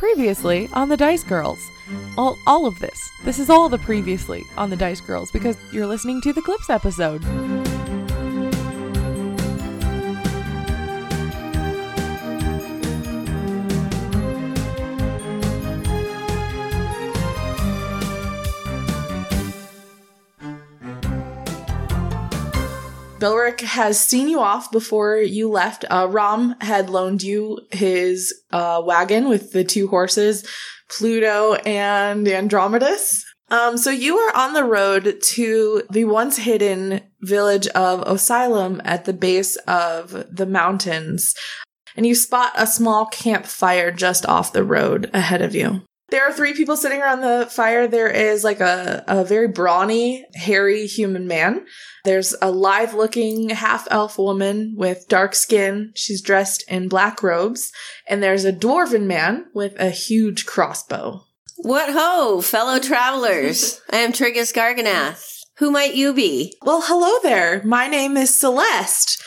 Previously on the Dice Girls. All, all of this. This is all the previously on the Dice Girls because you're listening to the Clips episode. Belric has seen you off before you left. Uh, Rom had loaned you his uh, wagon with the two horses, Pluto and Andromedus. Um, so you are on the road to the once hidden village of Asylum at the base of the mountains, and you spot a small campfire just off the road ahead of you. There are three people sitting around the fire. There is like a, a very brawny, hairy human man. There's a lithe looking half elf woman with dark skin. She's dressed in black robes. And there's a dwarven man with a huge crossbow. What ho, fellow travelers! I am Trigus Garganath. Who might you be? Well, hello there. My name is Celeste.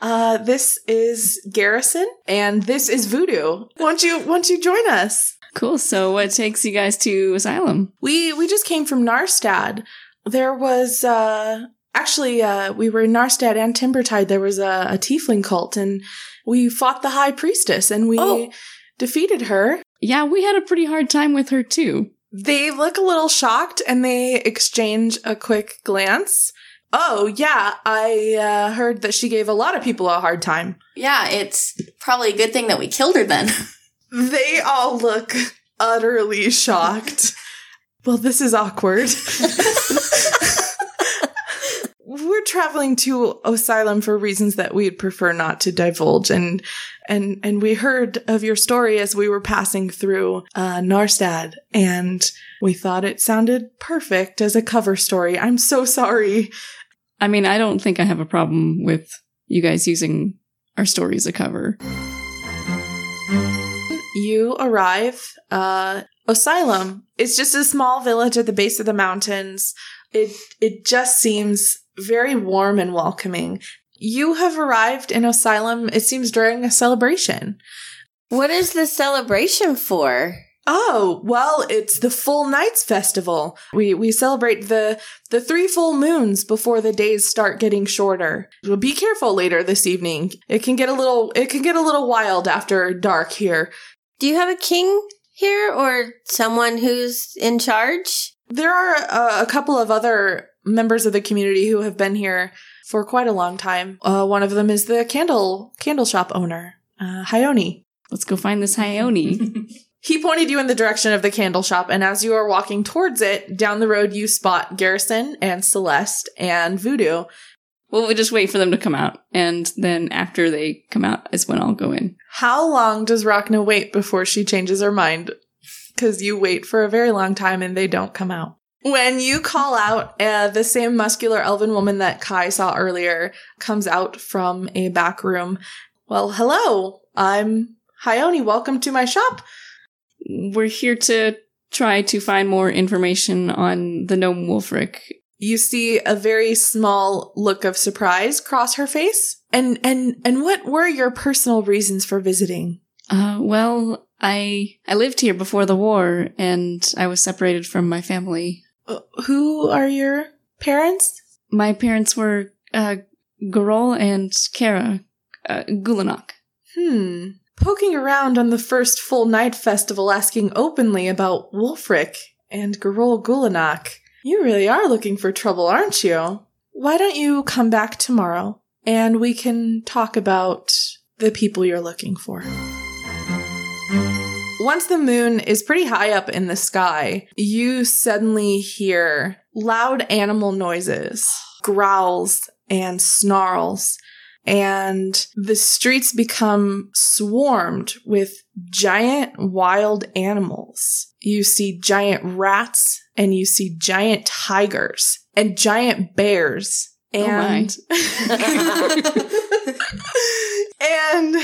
Uh, this is Garrison and this is Voodoo. Won't you, won't you join us? Cool. So, what takes you guys to Asylum? We, we just came from Narstad. There was, uh, actually, uh, we were in Narstad and Timbertide. There was a, a tiefling cult and we fought the high priestess and we Oh. defeated her. Yeah, we had a pretty hard time with her too. They look a little shocked and they exchange a quick glance. Oh, yeah, I uh, heard that she gave a lot of people a hard time. Yeah, it's probably a good thing that we killed her then. They all look utterly shocked. Well, this is awkward. We're traveling to Asylum for reasons that we'd prefer not to divulge, and and and we heard of your story as we were passing through uh, Narstad, and we thought it sounded perfect as a cover story. I'm so sorry. I mean, I don't think I have a problem with you guys using our story as a cover. You arrive uh asylum. It's just a small village at the base of the mountains. It it just seems very warm and welcoming. You have arrived in asylum it seems during a celebration. What is the celebration for? oh well it's the full nights festival. We we celebrate the the three full moons before the days start getting shorter. Well, be careful later this evening. It can get a little it can get a little wild after dark here Do you have a king here or someone who's in charge? There are uh, a couple of other members of the community who have been here for quite a long time. Uh, one of them is the candle candle shop owner, uh, Hyone. Let's go find this Hyone. He pointed you in the direction of the candle shop, and as you are walking towards it, down the road you spot Garrison and Celeste and Voodoo. Well, we'll just wait for them to come out, and then after they come out is when I'll go in. How long does Rachna wait before she changes her mind? Because you wait for a very long time and they don't come out. When you call out, uh, the same muscular elven woman that Kai saw earlier comes out from a back room. Well, hello. I'm Hyone. Welcome to my shop. We're here to try to find more information on the gnome Wolfric. You see a very small look of surprise cross her face. And and and what were your personal reasons for visiting? Uh, well, I I lived here before the war, and I was separated from my family. Uh, who are your parents? My parents were uh, Garol and Kara uh, Gulanok. Hmm. Poking around on the first full night festival asking openly about Wolfric and Garol Gulanak. You really are looking for trouble, aren't you? Why don't you come back tomorrow and we can talk about the people you're looking for? Once the moon is pretty high up in the sky, you suddenly hear loud animal noises, growls, and snarls and the streets become swarmed with giant wild animals. You see giant rats and you see giant tigers and giant bears. Oh. And and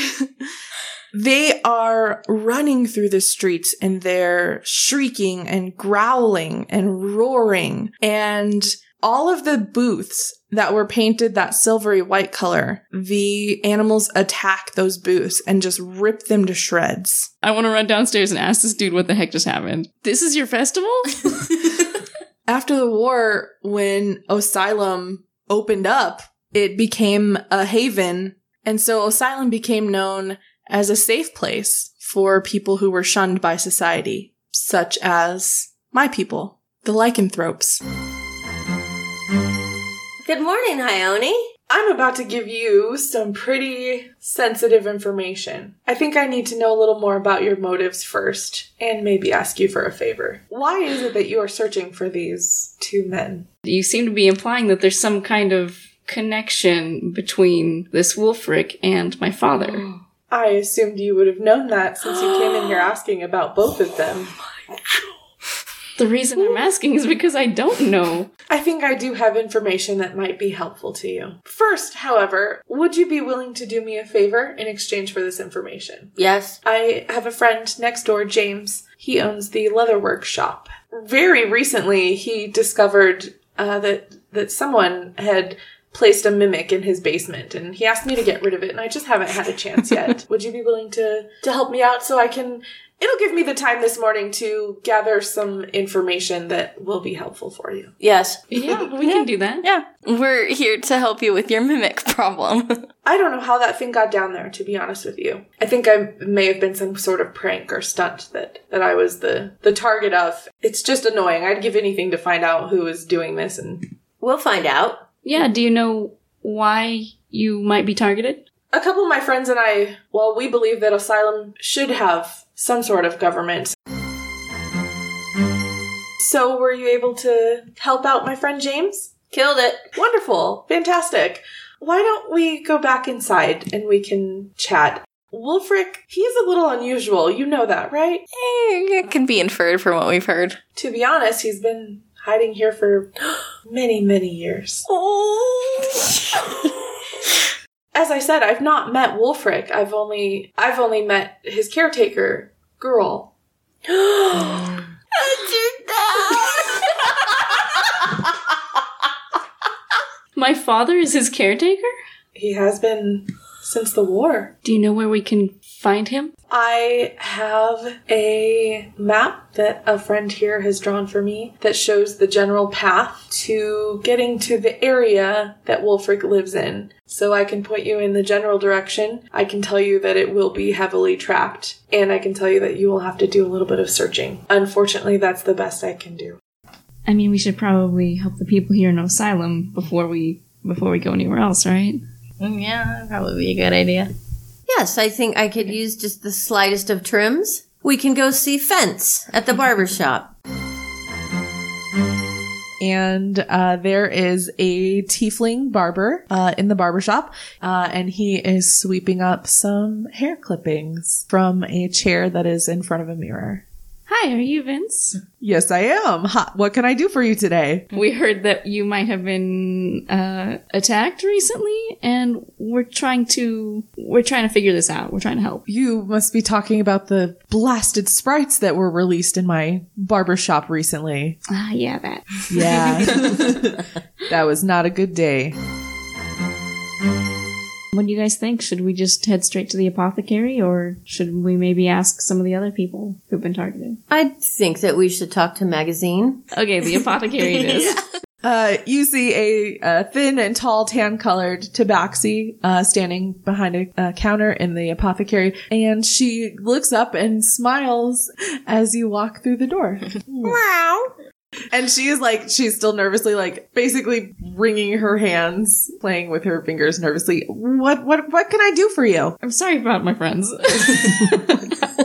they are running through the streets and they're shrieking and growling and roaring and all of the booths that were painted that silvery white color, the animals attack those booths and just rip them to shreds. I want to run downstairs and ask this dude what the heck just happened. This is your festival? After the war, when Asylum opened up, it became a haven. And so Asylum became known as a safe place for people who were shunned by society, such as my people, the lycanthropes. Good morning, Ione. I'm about to give you some pretty sensitive information. I think I need to know a little more about your motives first and maybe ask you for a favor. Why is it that you are searching for these two men? you seem to be implying that there's some kind of connection between this Wolfric and my father. I assumed you would have known that since you came in here asking about both of them. Oh The reason I'm asking is because I don't know. I think I do have information that might be helpful to you. First, however, would you be willing to do me a favor in exchange for this information? Yes. I have a friend next door, James. He owns the leatherwork shop. Very recently, he discovered uh, that that someone had placed a mimic in his basement, and he asked me to get rid of it, and I just haven't had a chance yet. Would you be willing to to help me out so I can? It'll give me the time this morning to gather some information that will be helpful for you. Yes. Yeah, we can do that. Yeah, we're here to help you with your mimic problem. I don't know how that thing got down there, to be honest with you. I think I may have been some sort of prank or stunt that, that I was the, the target of. It's just annoying. I'd give anything to find out who is doing this and We'll find out. Yeah, do you know why you might be targeted? a couple of my friends and I, well, we believe that Asylum should have some sort of government. So were you able to help out my friend James? Killed it. Wonderful. Fantastic. Why don't we go back inside and we can chat? Wolfric, he's a little unusual. You know that, right? Eh, it can be inferred from what we've heard. To be honest, he's been hiding here for many, many years. Oh. As I said, I've not met Wolfric. I've only I've only met his caretaker Garol. My father is his caretaker? He has been since the war. Do you know where we can find him? I have a map that a friend here has drawn for me that shows the general path to getting to the area that Wolfric lives in. So I can point you in the general direction. I can tell you that it will be heavily trapped, and I can tell you that you will have to do a little bit of searching. Unfortunately, that's the best I can do. I mean, we should probably help the people here in Asylum before we before we go anywhere else, right? Mm, Yeah, that'd probably be a good idea. Yes, I think I could use just the slightest of trims. We can go see Vince at the barber shop. and uh, there is a tiefling barber uh, in the barber shop, uh, and he is sweeping up some hair clippings from a chair that is in front of a mirror. Hi, are you Vince? Yes, I am. Ha, what can I do for you today? We heard that you might have been uh, attacked recently, and we're trying to we're trying to figure this out. We're trying to help. You must be talking about the blasted sprites that were released in my barber shop recently. Ah, yeah, that. Yeah. that was not a good day. What do you guys think? Should we just head straight to the apothecary, or should we maybe ask some of the other people who've been targeted? I think that we should talk to Magazine. Okay, the apothecary it is. Uh, you see a, uh thin and tall, tan-colored tabaxi uh, standing behind a, a counter in the apothecary, and she looks up and smiles as you walk through the door. And she is like, she's still nervously, like, basically wringing her hands, playing with her fingers nervously. What, what, what can I do for you? I'm sorry about my friends.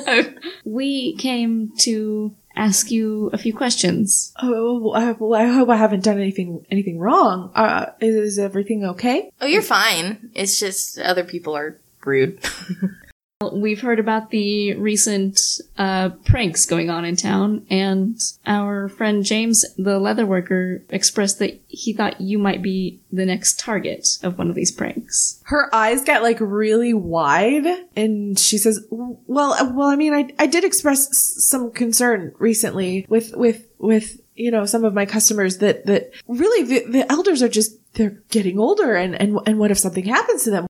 we came to ask you a few questions. Oh, I, well, I hope I haven't done anything, anything wrong. Uh, is, is everything okay? Oh, you're fine. It's just other people are rude. We've heard about the recent uh, pranks going on in town, and our friend James, the leatherworker, expressed that he thought you might be the next target of one of these pranks. her eyes get like really wide and she says well uh, well i mean i, I did express some concern recently with with with you know some of my customers that that really the, the elders are just they're getting older and, and, and what if something happens to them?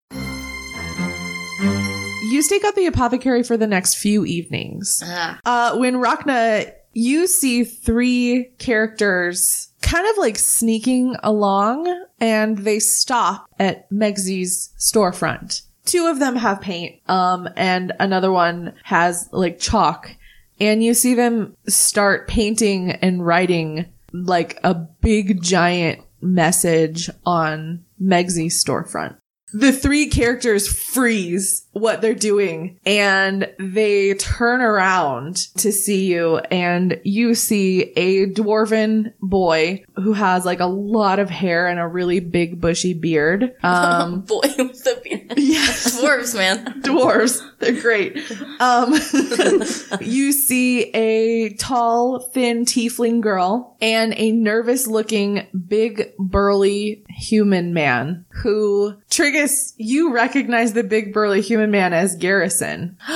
You stake out the apothecary for the next few evenings. Ah. Uh, when Rachna, you see three characters kind of like sneaking along and they stop at Megsy's storefront. Two of them have paint, um, and another one has like chalk. And you see them start painting and writing like a big giant message on Megsy's storefront. The three characters freeze what they're doing and they turn around to see you and you see a dwarven boy who has like a lot of hair and a really big bushy beard. Um, Boy with the beard. yes Dwarves, man. dwarves. They're great. Um, you see a tall, thin tiefling girl and a nervous looking, big, burly human man who, Trigus, you recognize the big, burly human man as Garrison.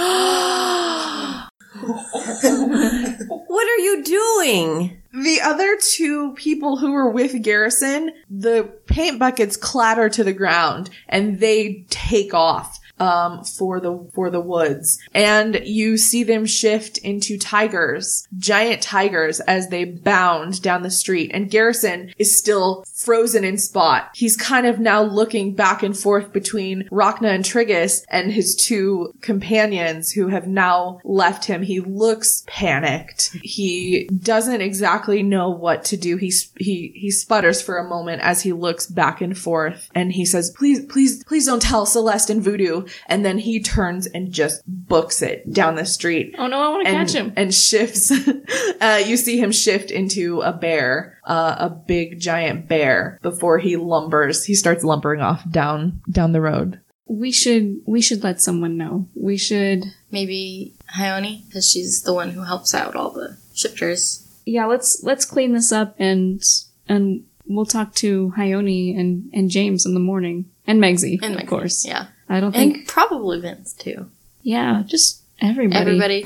What are you doing? The other two people who were with Garrison, the paint buckets clatter to the ground and they take off um, for the for the woods, and you see them shift into tigers, giant tigers, as they bound down the street. And Garrison is still frozen in spot. He's kind of now looking back and forth between Rachna and Trigus and his two companions who have now left him. He looks panicked. He doesn't exactly know what to do. He he he sputters for a moment as he looks back and forth, and he says, "Please, please, please don't tell Celeste and Voodoo." And then he turns and just books it down the street Oh no, I want to catch him. and shifts. uh, you see him shift into a bear, uh, a big giant bear, before he lumbers. He starts lumbering off down down the road. We should we should let someone know. We should Maybe Hyone, because she's the one who helps out all the shifters. yeah, let's let's clean this up and and we'll talk to Hyone and and James in the morning and Megsy, And of course. Yeah. I don't think And probably Vince, too. yeah, just everybody. Everybody.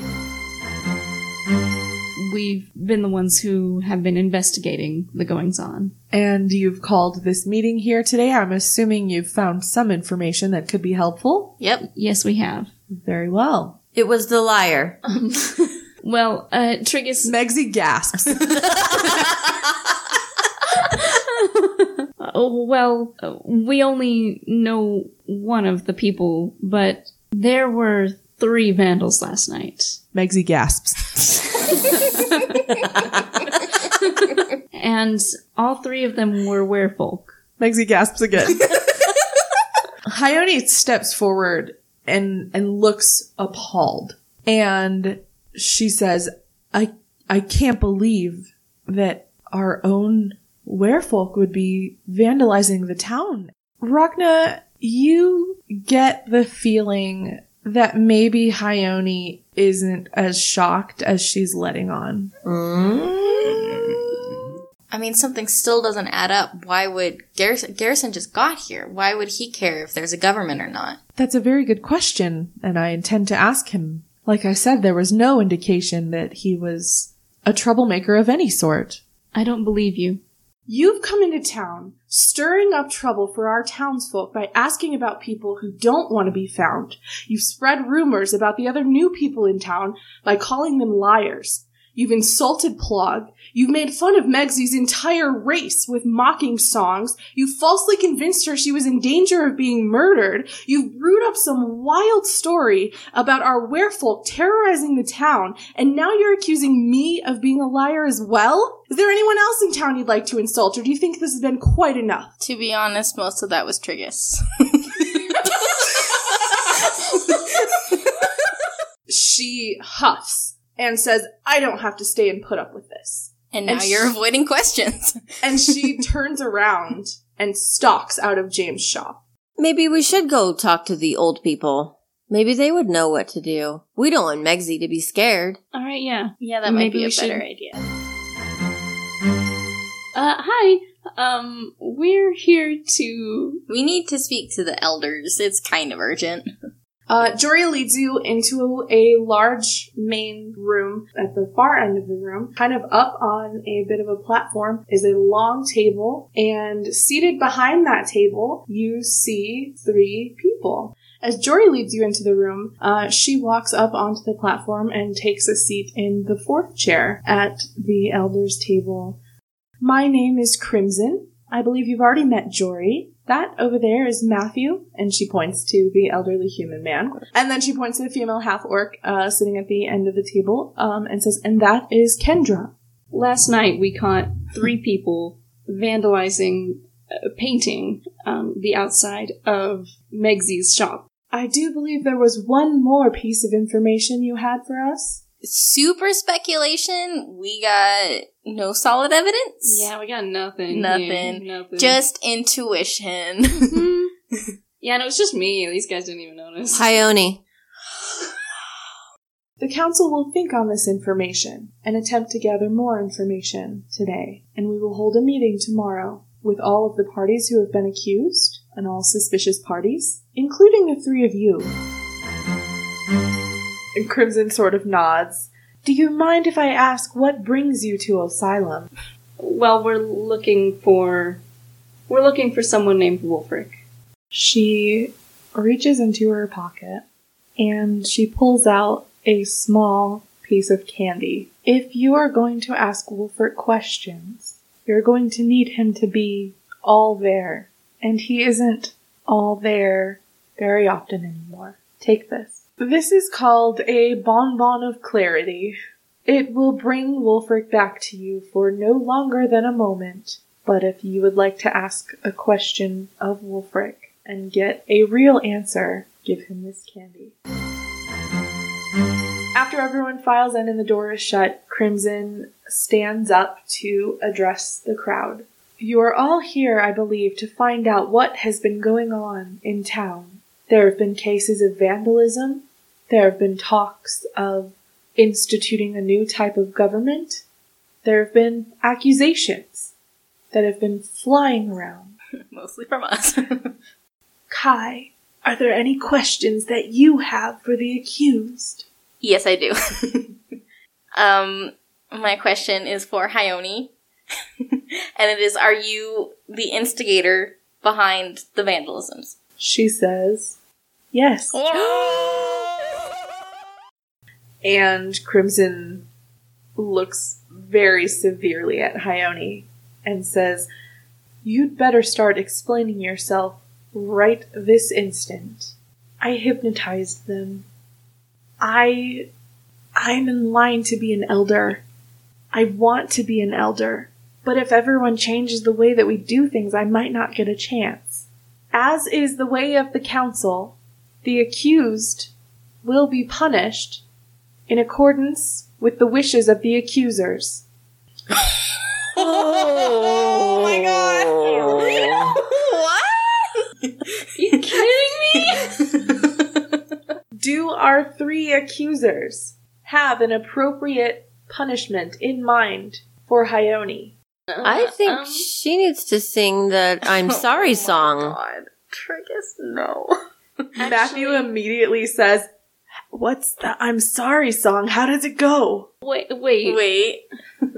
We've been the ones who have been investigating the goings on. And you've called this meeting here today. I'm assuming you've found some information that could be helpful. Yep. Yes, we have. Very well. It was the liar. Well, uh, Trigus, Megsy gasps. oh, well, uh, we only know one of the people, but there were three vandals last night. Megsy gasps. And all three of them were werefolk. Megsy gasps again. Hyone steps forward and and looks appalled. And she says, I I can't believe that our own werefolk would be vandalizing the town. Ragna, you get the feeling that maybe Hyone isn't as shocked as she's letting on. Mm. I mean, something still doesn't add up. Why would Garrison, Garrison just got here? Why would he care if there's a government or not? That's a very good question, and I intend to ask him. Like I said, there was no indication that he was a troublemaker of any sort. I don't believe you. You've come into town, stirring up trouble for our townsfolk by asking about people who don't want to be found. You've spread rumors about the other new people in town by calling them liars. You've insulted Plog. You've made fun of Megsy's entire race with mocking songs. You falsely convinced her she was in danger of being murdered. You've brewed up some wild story about our werefolk terrorizing the town, and now you're accusing me of being a liar as well? Is there anyone else in town you'd like to insult, or do you think this has been quite enough? To be honest, most of that was Trigus. She huffs and says, I don't have to stay and put up with this. And now And you're avoiding questions. And she turns around and stalks out of James' shop. Maybe we should go talk to the old people. Maybe they would know what to do. We don't want Megsy to be scared. All right, yeah. Yeah, that Maybe might be a better should- idea. Uh, hi. Um, we're here to. We need to speak to the elders. It's kind of urgent. Uh, Jory leads you into a large main room. At the far end of the room, kind of up on a bit of a platform, is a long table, and seated behind that table, you see three people. As Jory leads you into the room, uh, she walks up onto the platform and takes a seat in the fourth chair at the elders' table. My name is Crimson. I believe you've already met Jory. That over there is Matthew, and she points to the elderly human man. And then she points to the female half orc uh, sitting at the end of the table um, and says, and that is Kendra. Last night we caught three people vandalizing a painting um, the outside of Megsy's shop. I do believe there was one more piece of information you had for us. Super speculation. We got no solid evidence. Yeah, we got nothing. Nothing. here. Nothing. Just intuition. Mhm. yeah, and it was just me. These guys didn't even notice. Ione. The council will think on this information and attempt to gather more information today, and we will hold a meeting tomorrow with all of the parties who have been accused and all suspicious parties, including the three of you. And Crimson sort of nods. Do you mind if I ask what brings you to Asylum? Well, we're looking for we're looking for someone named Wolfric. She reaches into her pocket and she pulls out a small piece of candy. If you are going to ask Wolfric questions, you're going to need him to be all there. And he isn't all there very often anymore. Take this. This is called a bonbon of clarity. It will bring Wolfric back to you for no longer than a moment. But if you would like to ask a question of Wolfric and get a real answer, give him this candy. After everyone files in and the door is shut, Crimson stands up to address the crowd. You are all here, I believe, to find out what has been going on in town. There have been cases of vandalism. There have been talks of instituting a new type of government. There have been accusations that have been flying around. Mostly from us. Kai, are there any questions that you have for the accused? yes, I do. um, my question is for Hyone. and it is Are you the instigator behind the vandalisms? She says, Yes. And Crimson looks very severely at Hyone and says, You'd better start explaining yourself right this instant. I hypnotized them. I. I'm in line to be an elder. I want to be an elder. But if everyone changes the way that we do things, I might not get a chance. As is the way of the council, the accused will be punished in accordance with the wishes of the accusers. Oh my god! what? you kidding me? Do our three accusers have an appropriate punishment in mind for Hyone? I think Um, she needs to sing the I'm sorry song. God. Trigus, no. Matthew immediately says, What's the I'm sorry song? How does it go? Wait, wait, wait.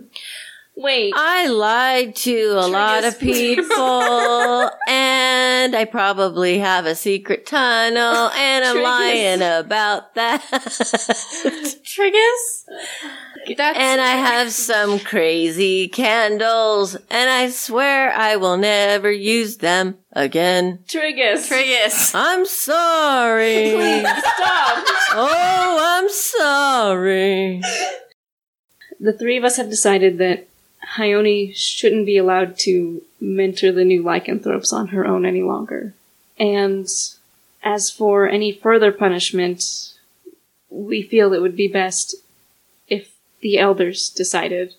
Wait. I lied to a lot of people, and I probably have a secret tunnel, and I'm Trigus. lying about that. Trigus? That's and I have some crazy candles, and I swear I will never use them again. Trigus. Trigus. I'm sorry. Please stop. Oh, I'm sorry. the three of us have decided that Hyone shouldn't be allowed to mentor the new lycanthropes on her own any longer. And as for any further punishment, we feel it would be best if the elders decided.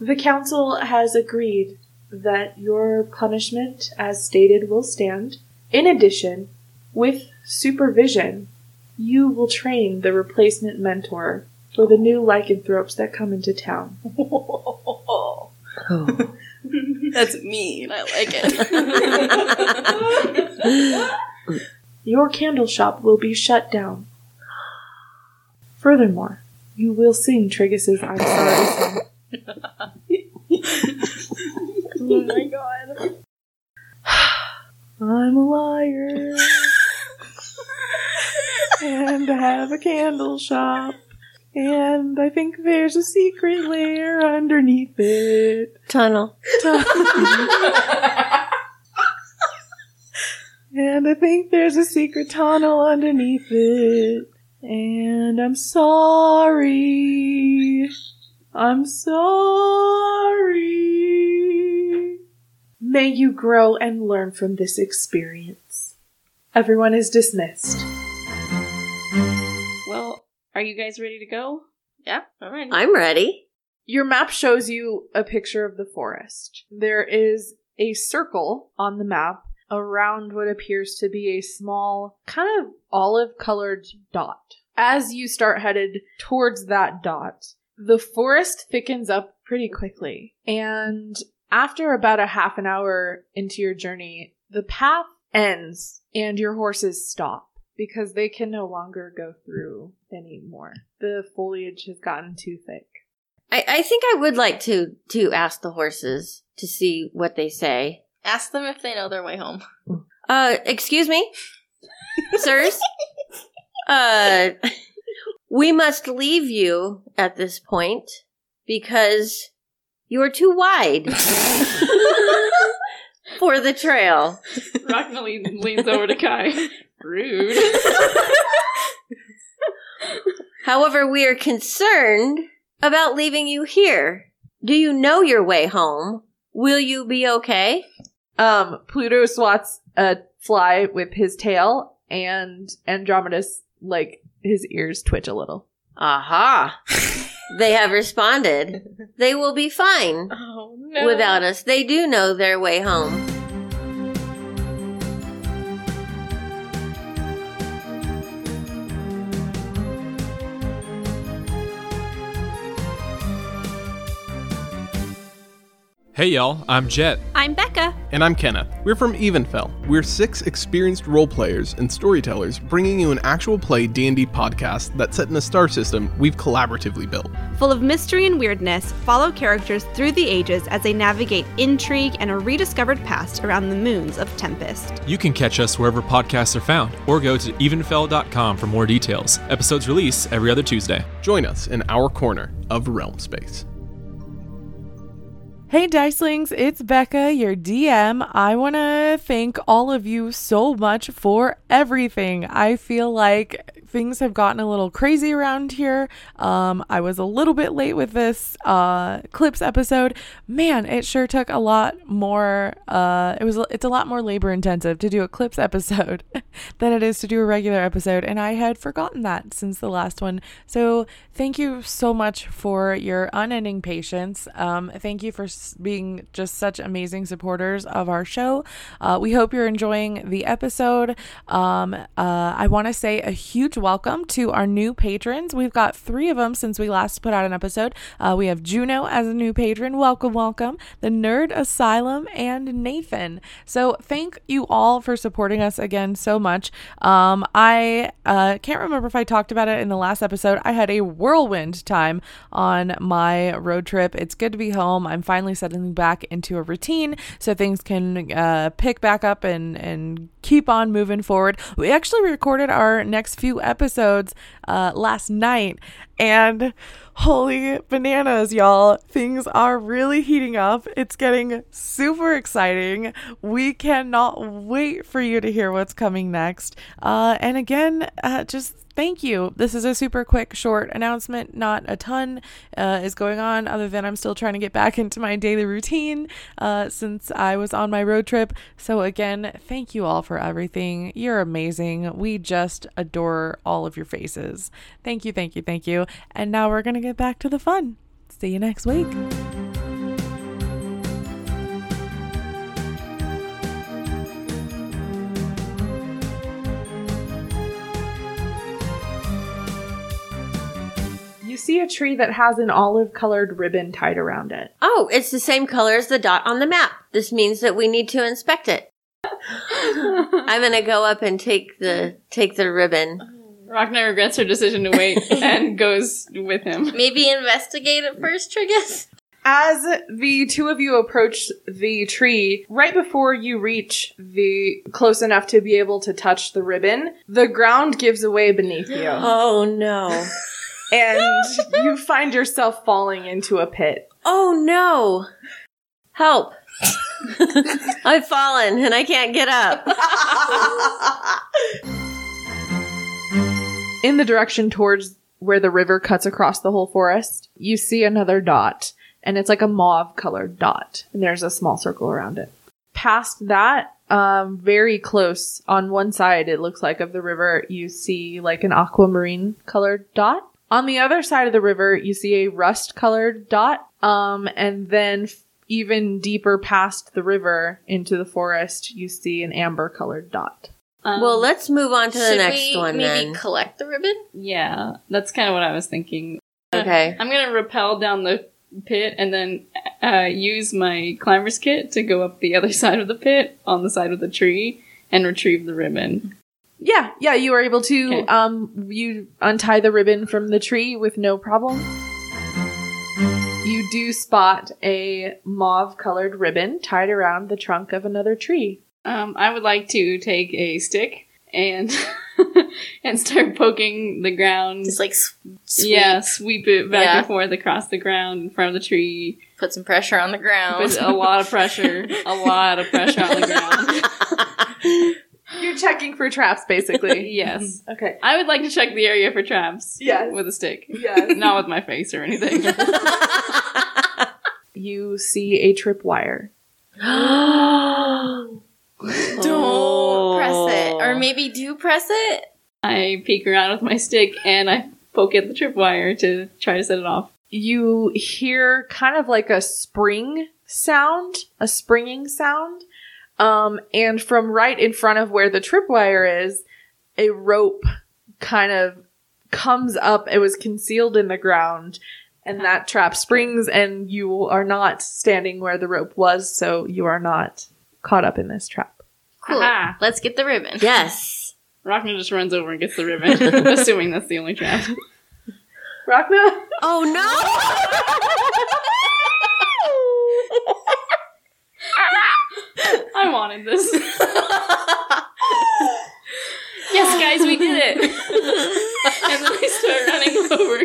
The council has agreed that your punishment, as stated, will stand. In addition, with supervision, you will train the replacement mentor for the new lycanthropes that come into town. Oh. That's mean. I like it. your candle shop will be shut down. Furthermore, you will sing Trigus's I'm Sorry song. Oh my god. I'm a liar. and I have a candle shop. And I think there's a secret lair underneath it. Tunnel. And I think there's a secret tunnel underneath it. And I'm sorry. I'm sorry. May you grow and learn from this experience. Everyone is dismissed. Well, are you guys ready to go? Yeah, all right. I'm ready. Your map shows you a picture of the forest. There is a circle on the map around what appears to be a small, kind of olive colored dot. As you start headed towards that dot, the forest thickens up pretty quickly. And after about a half an hour into your journey, the path ends and your horses stop because they can no longer go through anymore. The foliage has gotten too thick. I, I think I would like to to ask the horses to see what they say. Ask them if they know their way home. Uh, excuse me, sirs. Uh, we must leave you at this point because you are too wide for the trail. Ragnar leans over to Kai. Rude. However, we are concerned about leaving you here. Do you know your way home? Will you be okay? Um, Pluto swats a fly with his tail, and Andromedus, like, his ears twitch a little. Aha! they have responded. They will be fine Oh no. without us. They do know their way home. Hey y'all, I'm Jet. I'm Becca. And I'm Kenneth. We're from Evenfell. We're six experienced role players and storytellers bringing you an actual play D&D podcast that's set in a star system we've collaboratively built. Full of mystery and weirdness, follow characters through the ages as they navigate intrigue and a rediscovered past around the moons of Tempest. You can catch us wherever podcasts are found, or go to evenfell.com for more details. Episodes release every other Tuesday. Join us in our corner of realm space. Hey Dicelings, it's Becca, your DM. I want to thank all of you so much for everything. I feel like things have gotten a little crazy around here. Um, I was a little bit late with this uh, clips episode. Man, it sure took a lot more. Uh, it was it's a lot more labor intensive to do a clips episode than it is to do a regular episode, and I had forgotten that since the last one. So thank you so much for your unending patience. Um, thank you for being just such amazing supporters of our show. Uh, we hope you're enjoying the episode. Um, uh, I want to say a huge welcome to our new patrons. We've got three of them since we last put out an episode. Uh, we have Juno as a new patron. Welcome, welcome. The Nerd Asylum and Nathan. So thank you all for supporting us again so much. Um, I uh, can't remember if I talked about it in the last episode. I had a whirlwind time on my road trip. It's good to be home. I'm finally settling back into a routine so things can uh, pick back up and, and keep on moving forward. We actually recorded our next few episodes uh, last night, and holy bananas, y'all. Things are really heating up. It's getting super exciting. We cannot wait for you to hear what's coming next. Uh, and again, uh, just thank you. This is a super quick, short announcement. Not a ton uh, is going on, other than I'm still trying to get back into my daily routine uh, since I was on my road trip. So, again, thank you all for everything. You're amazing. We just adore all of your faces. Thank you, thank you, thank you. And now we're going to get back to the fun. See you next week. See a tree that has an olive colored ribbon tied around it. Oh, it's the same color as the dot on the map. This means that we need to inspect it. I'm gonna go up and take the take the ribbon. Ragnar regrets her decision to wait and goes with him. Maybe investigate it first, Trigus. As the two of you approach the tree, right before you reach the close enough to be able to touch the ribbon, the ground gives away beneath you. Oh no. and you find yourself falling into a pit. Oh no. Help. I've fallen and I can't get up. In the direction towards where the river cuts across the whole forest, you see another dot, and it's like a mauve colored dot, and there's a small circle around it. Past that, um, very close on one side, it looks like of the river, you see like an aquamarine colored dot. On the other side of the river, you see a rust colored dot. Um, and then f- even deeper past the river into the forest, you see an amber colored dot. Um, well, let's move on to the Should next we one maybe then. collect the ribbon? yeah, that's kind of what I was thinking. Okay. I'm gonna rappel down the pit and then uh, use my climber's kit to go up the other side of the pit on the side of the tree and retrieve the ribbon. Yeah, yeah, you are able to Okay. um you untie the ribbon from the tree with no problem. You do spot a mauve colored ribbon tied around the trunk of another tree. Um, I would like to take a stick and and start poking the ground. Just like s- sweep, yeah, sweep it back Yeah. and forth across the ground in front of the tree. put some pressure on the ground. Put a lot of pressure, a lot of pressure on the ground. You're checking for traps basically. Yes. okay. I would like to check the area for traps. Yes. With a stick. Yes. Not with my face or anything. You see a tripwire. Don't oh. press it, or maybe do press it. I peek around with my stick and I poke at the tripwire to try to set it off. You hear kind of like a spring sound, a springing sound. Um, and from right in front of where the tripwire is, a rope kind of comes up. It was concealed in the ground, and that trap springs, and you are not standing where the rope was, so you are not caught up in this trap. Cool. Aha. Let's get the ribbon. yes. Rockman just runs over and gets the ribbon, assuming that's the only trap. Ragna? Oh I wanted this. yes, guys, we did it. and then I start running over.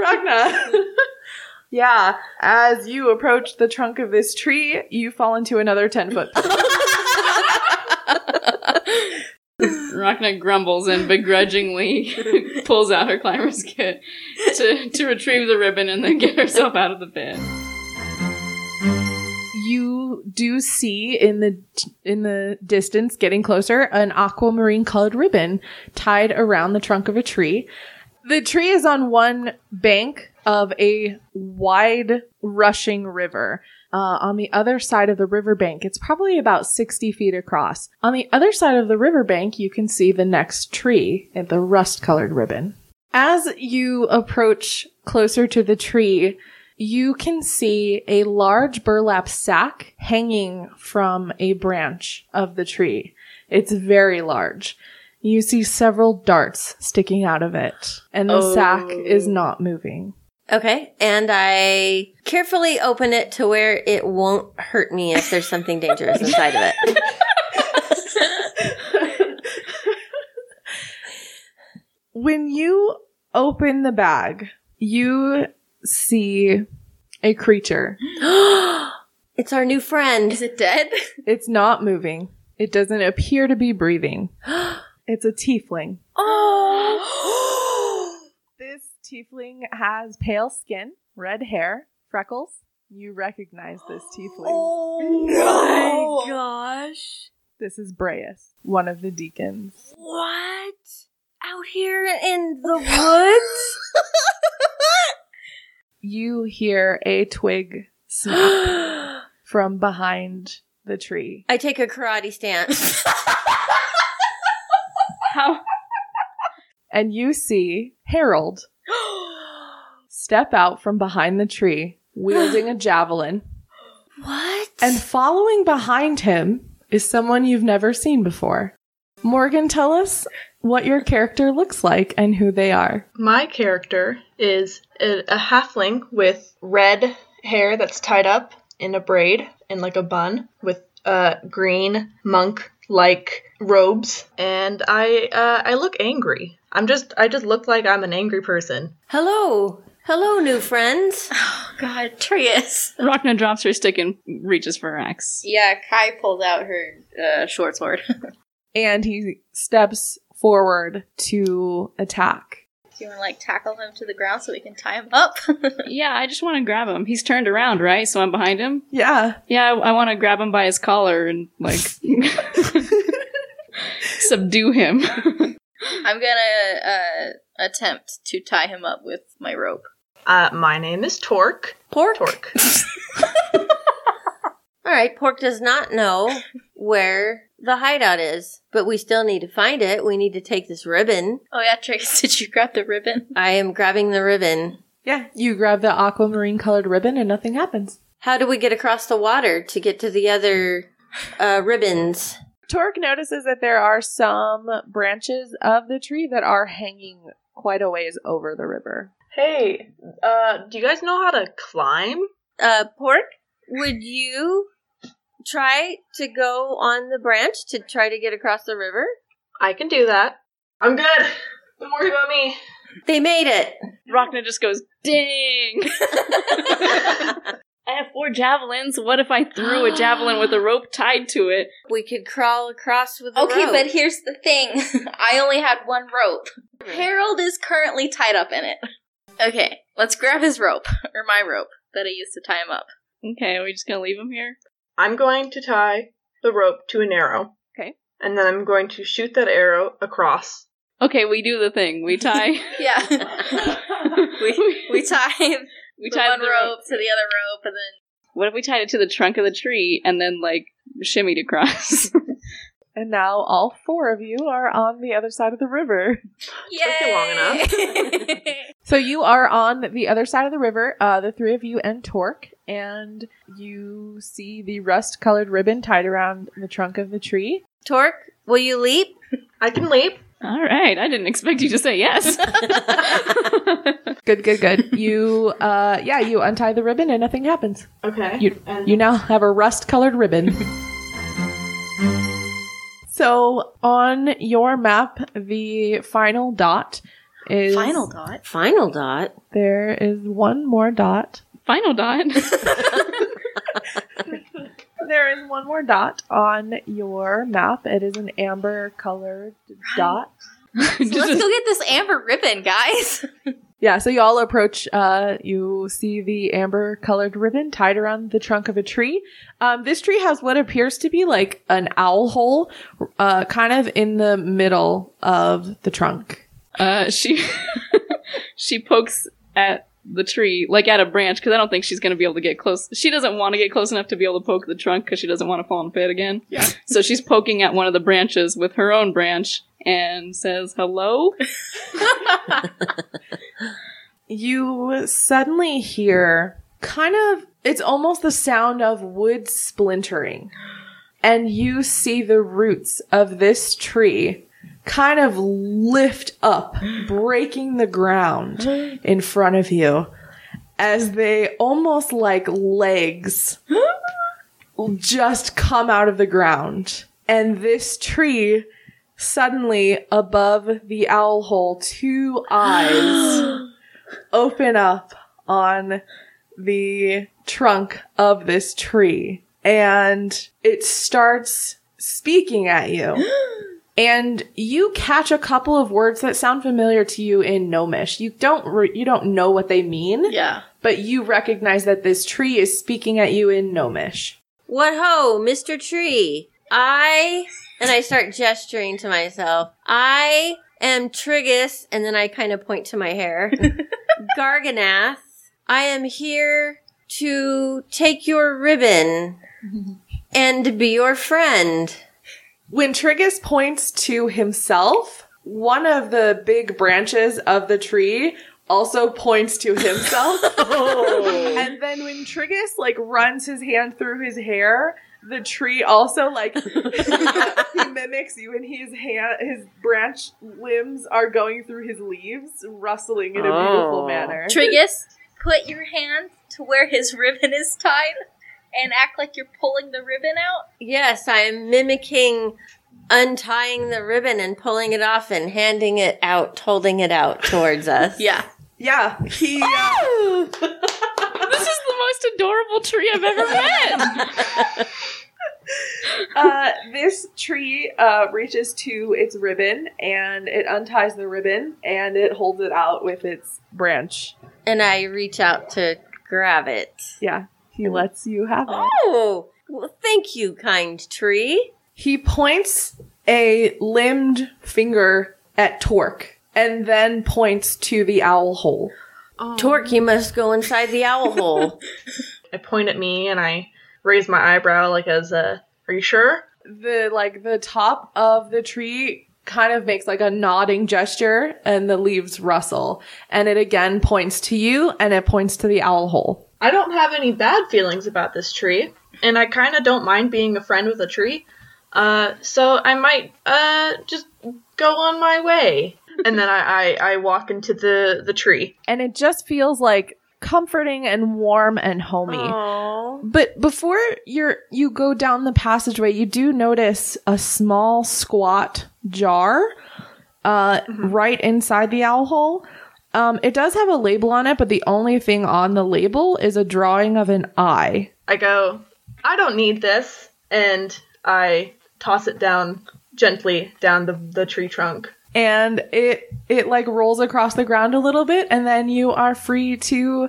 Ragna. yeah, as you approach the trunk of this tree, you fall into another 10 foot. Rockna grumbles and begrudgingly pulls out her climber's kit to, to retrieve the ribbon and then get herself out of the pit. You do see in the in the distance getting closer an aquamarine colored ribbon tied around the trunk of a tree. The tree is on one bank of a wide rushing river. Uh, on the other side of the riverbank it's probably about 60 feet across. On the other side of the riverbank you can see the next tree and the rust colored ribbon. As you approach closer to the tree you can see a large burlap sack hanging from a branch of the tree. It's very large. You see several darts sticking out of it, and the sack is oh. not moving. Okay, and I carefully open it to where it won't hurt me if there's something dangerous inside of it. When you open the bag, you see a creature. It's our new friend. Is it dead? It's not moving. It doesn't appear to be breathing. It's a tiefling. Oh! This tiefling has pale skin, red hair, freckles. You recognize this tiefling. Oh my gosh. This is Breas, one of the deacons. What? Out here in the woods? You hear a twig snap from behind the tree. I take a karate stance. How? And you see Harold step out from behind the tree, wielding a javelin. what? And following behind him is someone you've never seen before. Morgan, tell us what your character looks like and who they are. My character is a, a halfling with red hair that's tied up in a braid in like a bun with uh, green monk like robes and I uh, I look angry. I'm just I just look like I'm an angry person. Hello. Hello, new friends. Oh God, Trigus. Rockna drops her stick and reaches for her axe. Yeah, Kai pulls out her uh, short sword. And he steps forward to attack. Do you want to like tackle him to the ground so we can tie him up? Yeah, I just want to grab him. He's turned around, right? So I'm behind him. Yeah. Yeah, I, I want to grab him by his collar and like subdue him. I'm gonna uh, attempt to tie him up with my rope. Uh, my name is Torque. Pork. Torque. All right, Pork does not know where the hideout is, but we still need to find it. We need to take this ribbon. Oh yeah, Trigus, did you grab the ribbon? I am grabbing the ribbon. Yeah. You grab the aquamarine colored ribbon and nothing happens. How do we get across the water to get to the other uh, ribbons? Torque notices that there are some branches of the tree that are hanging quite a ways over the river. hey, uh, do you guys know how to climb? Uh, Pork, would you try to go on the branch to try to get across the river? I can do that. I'm good. Don't worry about me. They made it. Rockna just goes, ding! I have four javelins. What if I threw a javelin with a rope tied to it? We could crawl across with the Okay, rope. but here's the thing. I only had one rope. Harold is currently tied up in it. Okay, let's grab his rope, or my rope, that I used to tie him up. Okay, are we just gonna leave him here? I'm going to tie the rope to an arrow. Okay. And then I'm going to shoot that arrow across. Okay, we do the thing. We tie. Yeah. we, we tie we the tie one the rope to the other rope, and then What if we tied it to the trunk of the tree and then like shimmied across? And now all four of you are on the other side of the river. you long enough. So you are on the other side of the river, uh, the three of you and Torque, and you see the rust colored ribbon tied around the trunk of the tree. Torque, will you leap? I can leap. All right, I didn't expect you to say yes. Good, good, good. you, uh, yeah, you untie the ribbon and nothing happens. Okay. You, and you now have a rust colored ribbon. so on your map, the final dot is final dot. Final dot. There is one more dot. Final dot. There is one more dot on your map. It is an amber colored dot. So let's go get this amber ribbon, guys. Yeah, so you all approach, uh, you see the amber colored ribbon tied around the trunk of a tree. Um, this tree has what appears to be like an owl hole, uh, kind of in the middle of the trunk. Uh, she she pokes at the tree, like at a branch, because I don't think she's going to be able to get close. She doesn't want to get close enough to be able to poke the trunk because she doesn't want to fall in a pit again. Yeah. So she's poking at one of the branches with her own branch and says, "Hello." You suddenly hear kind of, it's almost the sound of wood splintering. And you see the roots of this tree kind of lift up, breaking the ground in front of you as they almost like legs just come out of the ground. And this tree suddenly above the owl hole, two eyes open up on the trunk of this tree and it starts speaking at you. And you catch a couple of words that sound familiar to you in Gnomish. You don't re- you don't know what they mean, Yeah. but you recognize that this tree is speaking at you in Gnomish. What ho, Mr. Tree? I and I start gesturing to myself. I am Trigus, and then I kind of point to my hair. Garganath. I am here to take your ribbon and be your friend. When Trigus points to himself, one of the big branches of the tree also points to himself. Oh. and then when Trigus like runs his hand through his hair, the tree also like he mimics you and his hand his branch limbs are going through his leaves rustling in a beautiful Oh. manner Trigus, put your hand to where his ribbon is tied and act like you're pulling the ribbon out. Yes, I am mimicking untying the ribbon and pulling it off and handing it out, holding it out towards us. Yeah. yeah he uh, This is the most adorable tree I've ever met. uh, this tree uh, reaches to its ribbon and it unties the ribbon and it holds it out with its branch and I reach out to grab it. yeah he lets you have it Oh, well, thank you, kind tree. He points a limbed finger at Torque and then points to the owl hole. Oh. Torque, you must go inside the owl hole. I point at me and I raise my eyebrow like as a, are you sure? The like the top of the tree kind of makes like a nodding gesture and the leaves rustle and it again points to you and it points to the owl hole. I don't have any bad feelings about this tree, and I kind of don't mind being a friend with a tree. Uh, so I might uh just go on my way, and then I, I I walk into the the tree. And it just feels like comforting and warm and homey. Aww. But before you're you go down the passageway, you do notice a small squat jar uh right inside the owl hole. Um it does have a label on it, but the only thing on the label is a drawing of an eye. I go, I don't need this, and I toss it down gently down the the tree trunk. And it it like rolls across the ground a little bit and then you are free to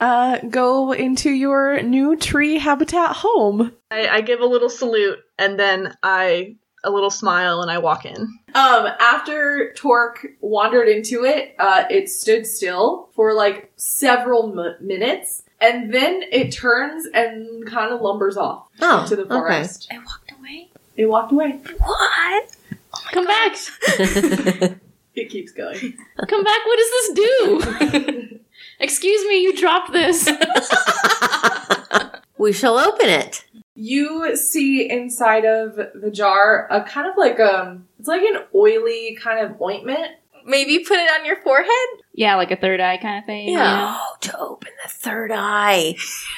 uh go into your new tree habitat home. I, I give a little salute, and then I a little smile, and I walk in. Um, after Torque wandered into it, uh, it stood still for like several m- minutes, and then it turns and kind of lumbers off Oh, to the okay. forest. I walked away. It walked away. What? Come back. It keeps going. Come back. What does this do? Excuse me, you dropped this. we shall open it. You see inside of the jar a kind of like um, it's like an oily kind of ointment. Maybe put it on your forehead? yeah, like a third eye kind of thing. Yeah. Oh, to open the third eye.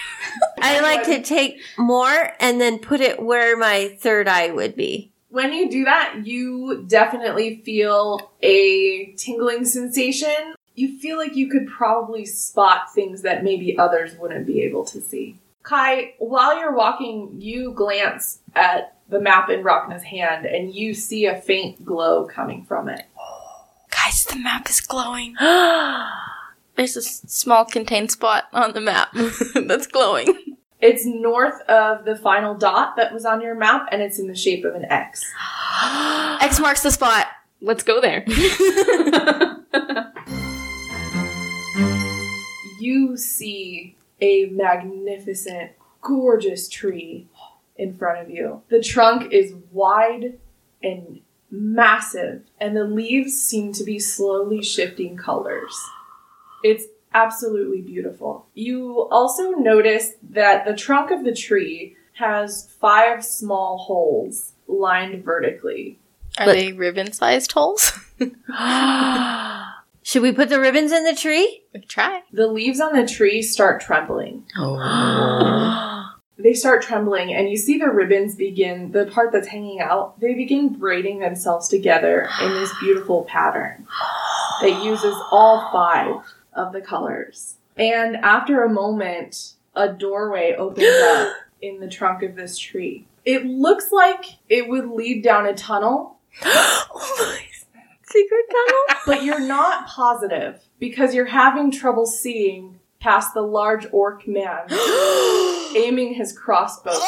I like to take more and then put it where my third eye would be. When you do that, you definitely feel a tingling sensation. You feel like you could probably spot things that maybe others wouldn't be able to see. Kai, while you're walking, you glance at the map in Rachna's hand and you see a faint glow coming from it. Guys, the map is glowing. There's a s- small contained spot on the map that's glowing. It's north of the final dot that was on your map and it's in the shape of an X. X marks the spot. Let's go there. you see a magnificent, gorgeous tree in front of you. The trunk is wide and massive, and the leaves seem to be slowly shifting colors. It's absolutely beautiful. You also notice that the trunk of the tree has five small holes lined vertically. Are But- they ribbon sized holes? Should we put the ribbons in the tree? try. The leaves on the tree start trembling. Oh. they start trembling and you see the ribbons begin the part that's hanging out they begin braiding themselves together in this beautiful pattern that uses all five of the colors and after a moment a doorway opens up in the trunk of this tree it looks like it would lead down a tunnel oh Secret tunnel? but you're not positive because you're having trouble seeing past the large orc man aiming his crossbow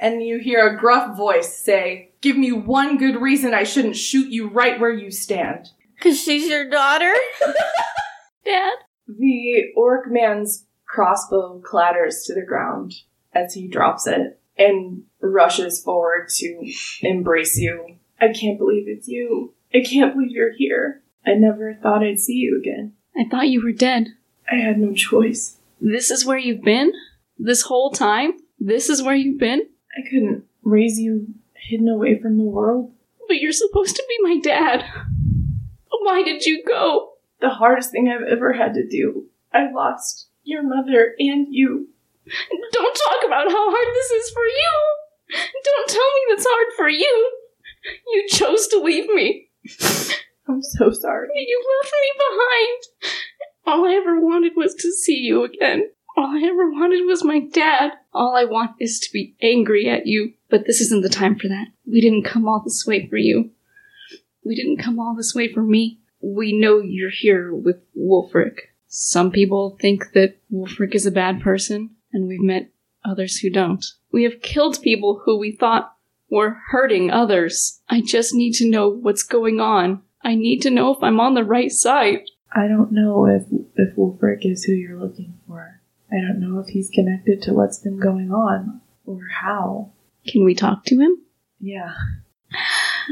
and you hear a gruff voice say, Give me one good reason I shouldn't shoot you right where you stand. Because she's your daughter? Dad? The orc man's crossbow clatters to the ground as he drops it and rushes forward to embrace you. I can't believe it's you. I can't believe you're here. I never thought I'd see you again. I thought you were dead. I had no choice. This is where you've been? This whole time? This is where you've been? I couldn't raise you hidden away from the world. But you're supposed to be my dad. Why did you go? The hardest thing I've ever had to do. I lost your mother and you. Don't talk about how hard this is for you. Don't tell me that's hard for you. To leave me. I'm so sorry. You left me behind. All I ever wanted was to see you again. All I ever wanted was my dad. All I want is to be angry at you. But this isn't the time for that. We didn't come all this way for you. We didn't come all this way for me. We know you're here with Wolfric. Some people think that Wolfric is a bad person, and we've met others who don't. We have killed people who we thought were hurting others. I just need to know what's going on. I need to know if I'm on the right side. I don't know if if Wolfric is who you're looking for. I don't know if he's connected to what's been going on or how. Can we talk to him? Yeah.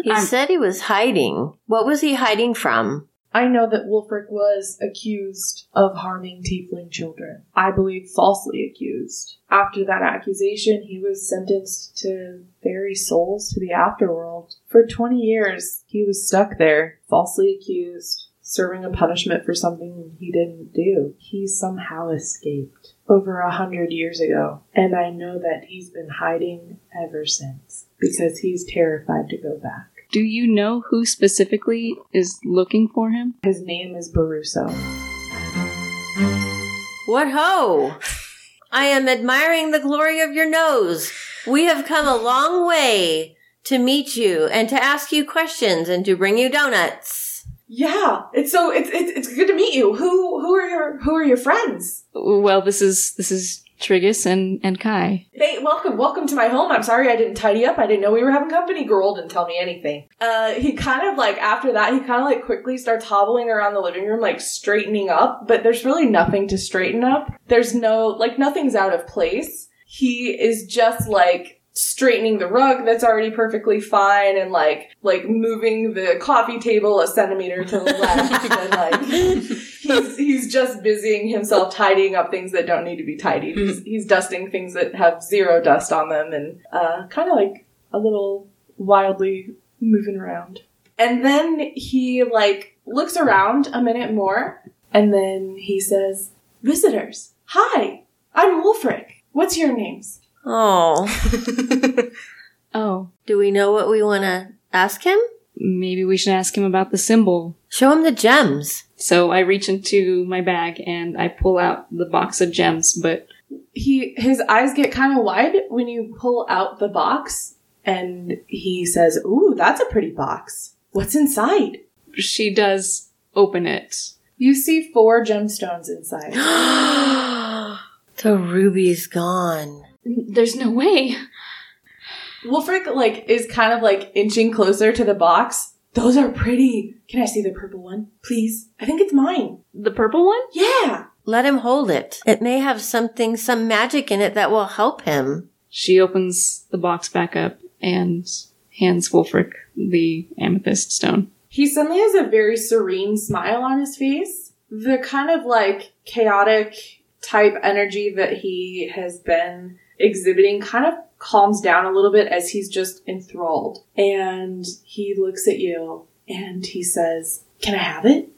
He said he was hiding. What was he hiding from? I know that Wolfric was accused of harming tiefling children. I believe falsely accused. After that accusation, he was sentenced to ferry souls to the afterworld. For 20 years, he was stuck there, falsely accused, serving a punishment for something he didn't do. He somehow escaped over a hundred years ago, and I know that he's been hiding ever since because he's terrified to go back. Do you know who specifically is looking for him? His name is Baruso. What ho! I am admiring the glory of your nose. We have come a long way to meet you and to ask you questions and to bring you donuts. Yeah, it's so it's it's, it's good to meet you. Who who are your who are your friends? Well, this is this is Trigus and and Kai. Hey, welcome, welcome to my home. I'm sorry I didn't tidy up. I didn't know we were having company. Garol didn't tell me anything. Uh, he kind of like after that, he kind of like quickly starts hobbling around the living room, like straightening up. But there's really nothing to straighten up. There's no like nothing's out of place. He is just like straightening the rug that's already perfectly fine and like like moving the coffee table a centimeter to the left and like he's he's just busying himself tidying up things that don't need to be tidied. He's, he's dusting things that have zero dust on them and uh, kind of like a little wildly moving around. And then he like looks around a minute more and then he says, "Visitors, hi, I'm Wolfric. What's your names?" Oh, Oh, do we know what we want to ask him? maybe we should ask him about the symbol. Show him the gems. So I reach into my bag and I pull out the box of gems, but he his eyes get kind of wide when you pull out the box and he says ooh that's a pretty box what's inside she does open it. you see four gemstones inside the ruby's gone. There's no way. wolfric like is kind of like inching closer to the box those are pretty can i see the purple one please i think it's mine The purple one? yeah Let him hold it. It may have something, some magic in it that will help him. She opens the box back up and hands Wolfric the amethyst stone. he suddenly has a very serene smile on his face. The kind of like chaotic type energy that he has been exhibiting kind of calms down a little bit as he's just enthralled. And he looks at you and he says, Can I have it?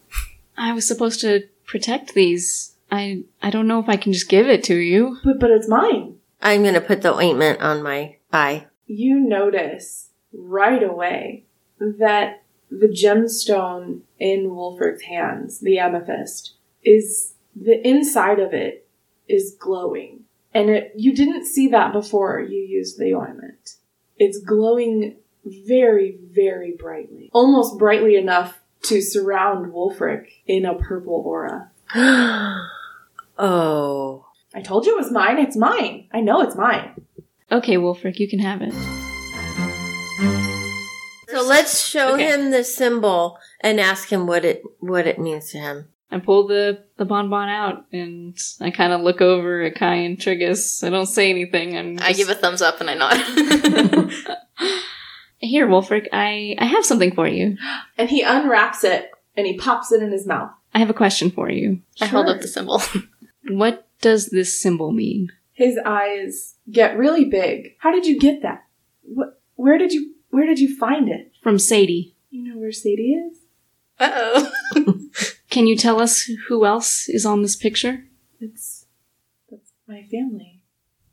I was supposed to protect these. I I don't know if I can just give it to you. But but it's mine. I'm going to put the ointment on my eye. You notice right away that the gemstone in Wolfric's hands, the amethyst, is the inside of it is glowing. And it, you didn't see that before you used the ointment. It's glowing very, very brightly. Almost brightly enough to surround Wolfric in a purple aura. oh. I told you it was mine. It's mine. I know it's mine. Okay, Wolfric, you can have it. So let's show Okay. him the symbol and ask him what it what it means to him. I pull the, the bonbon out and I kind of look over at Kai and Trigus. I don't say anything. I'm I give a thumbs up and I nod. Here, Wolfric, I, I have something for you. And he unwraps it and he pops it in his mouth. I have a question for you. I hold up the symbol. What does this symbol mean? His eyes get really big. How did you get that? What? Where did you? Where did you find it? From Sadie. You know where Sadie is? Uh oh. Can you tell us who else is on this picture? It's that's my family.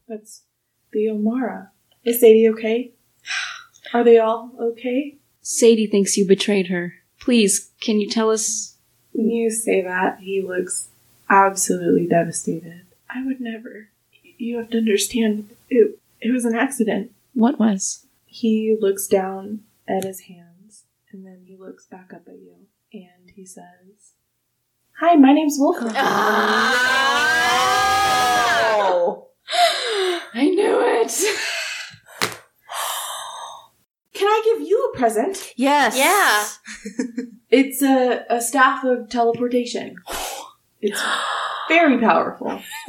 That's the Omara. Is Sadie okay? Are they all okay? Sadie thinks you betrayed her. Please, can you tell us? When you say that, he looks absolutely devastated. I would never. You have to understand. It it was an accident. What was? He looks down at his hands and then he looks back up at you and he says, "Hi, my name's Wolfram." Ah. I knew it! Can I give you a present? Yes. Yeah. It's a, a staff of teleportation. It's very powerful.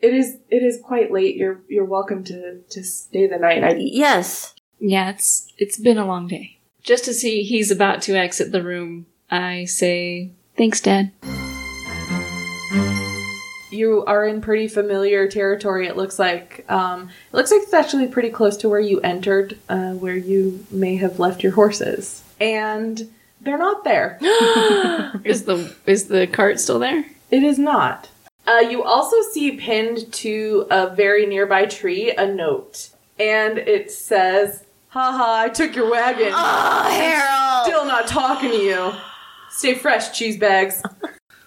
it is it is quite late. You're you're welcome to, to stay the night. I, Yes. Yeah, it's it's been a long day. Just as he he's about to exit the room, I say, "Thanks, Dad." You are in pretty familiar territory. It looks like um, it looks like it's actually pretty close to where you entered, uh, where you may have left your horses, and they're not there. Is the is the cart still there? It is not. Uh, you also see pinned to a very nearby tree a note, and it says, "Haha, I took your wagon. Oh, Harold. Still not talking to you. Stay fresh, cheese bags."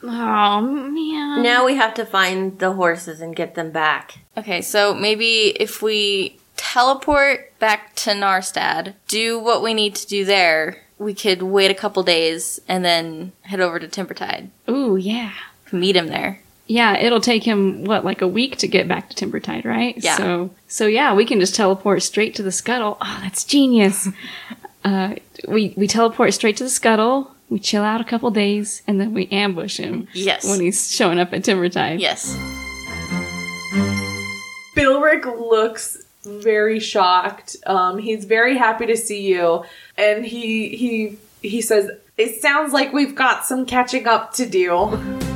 Oh man. Now we have to find the horses and get them back. Okay, so maybe if we teleport back to Narstad, do what we need to do there, we could wait a couple days and then head over to Timbertide. Ooh, yeah. Meet him there. Yeah, it'll take him what like a week to get back to Timbertide, right? Yeah. So so yeah, we can just teleport straight to the scuttle. Oh, that's genius. uh, we we teleport straight to the scuttle. We chill out a couple days, and then we ambush him Yes. when he's showing up at Timbertide. yes. Bilric looks very shocked. Um, he's very happy to see you, and he he he says, "It sounds like we've got some catching up to do."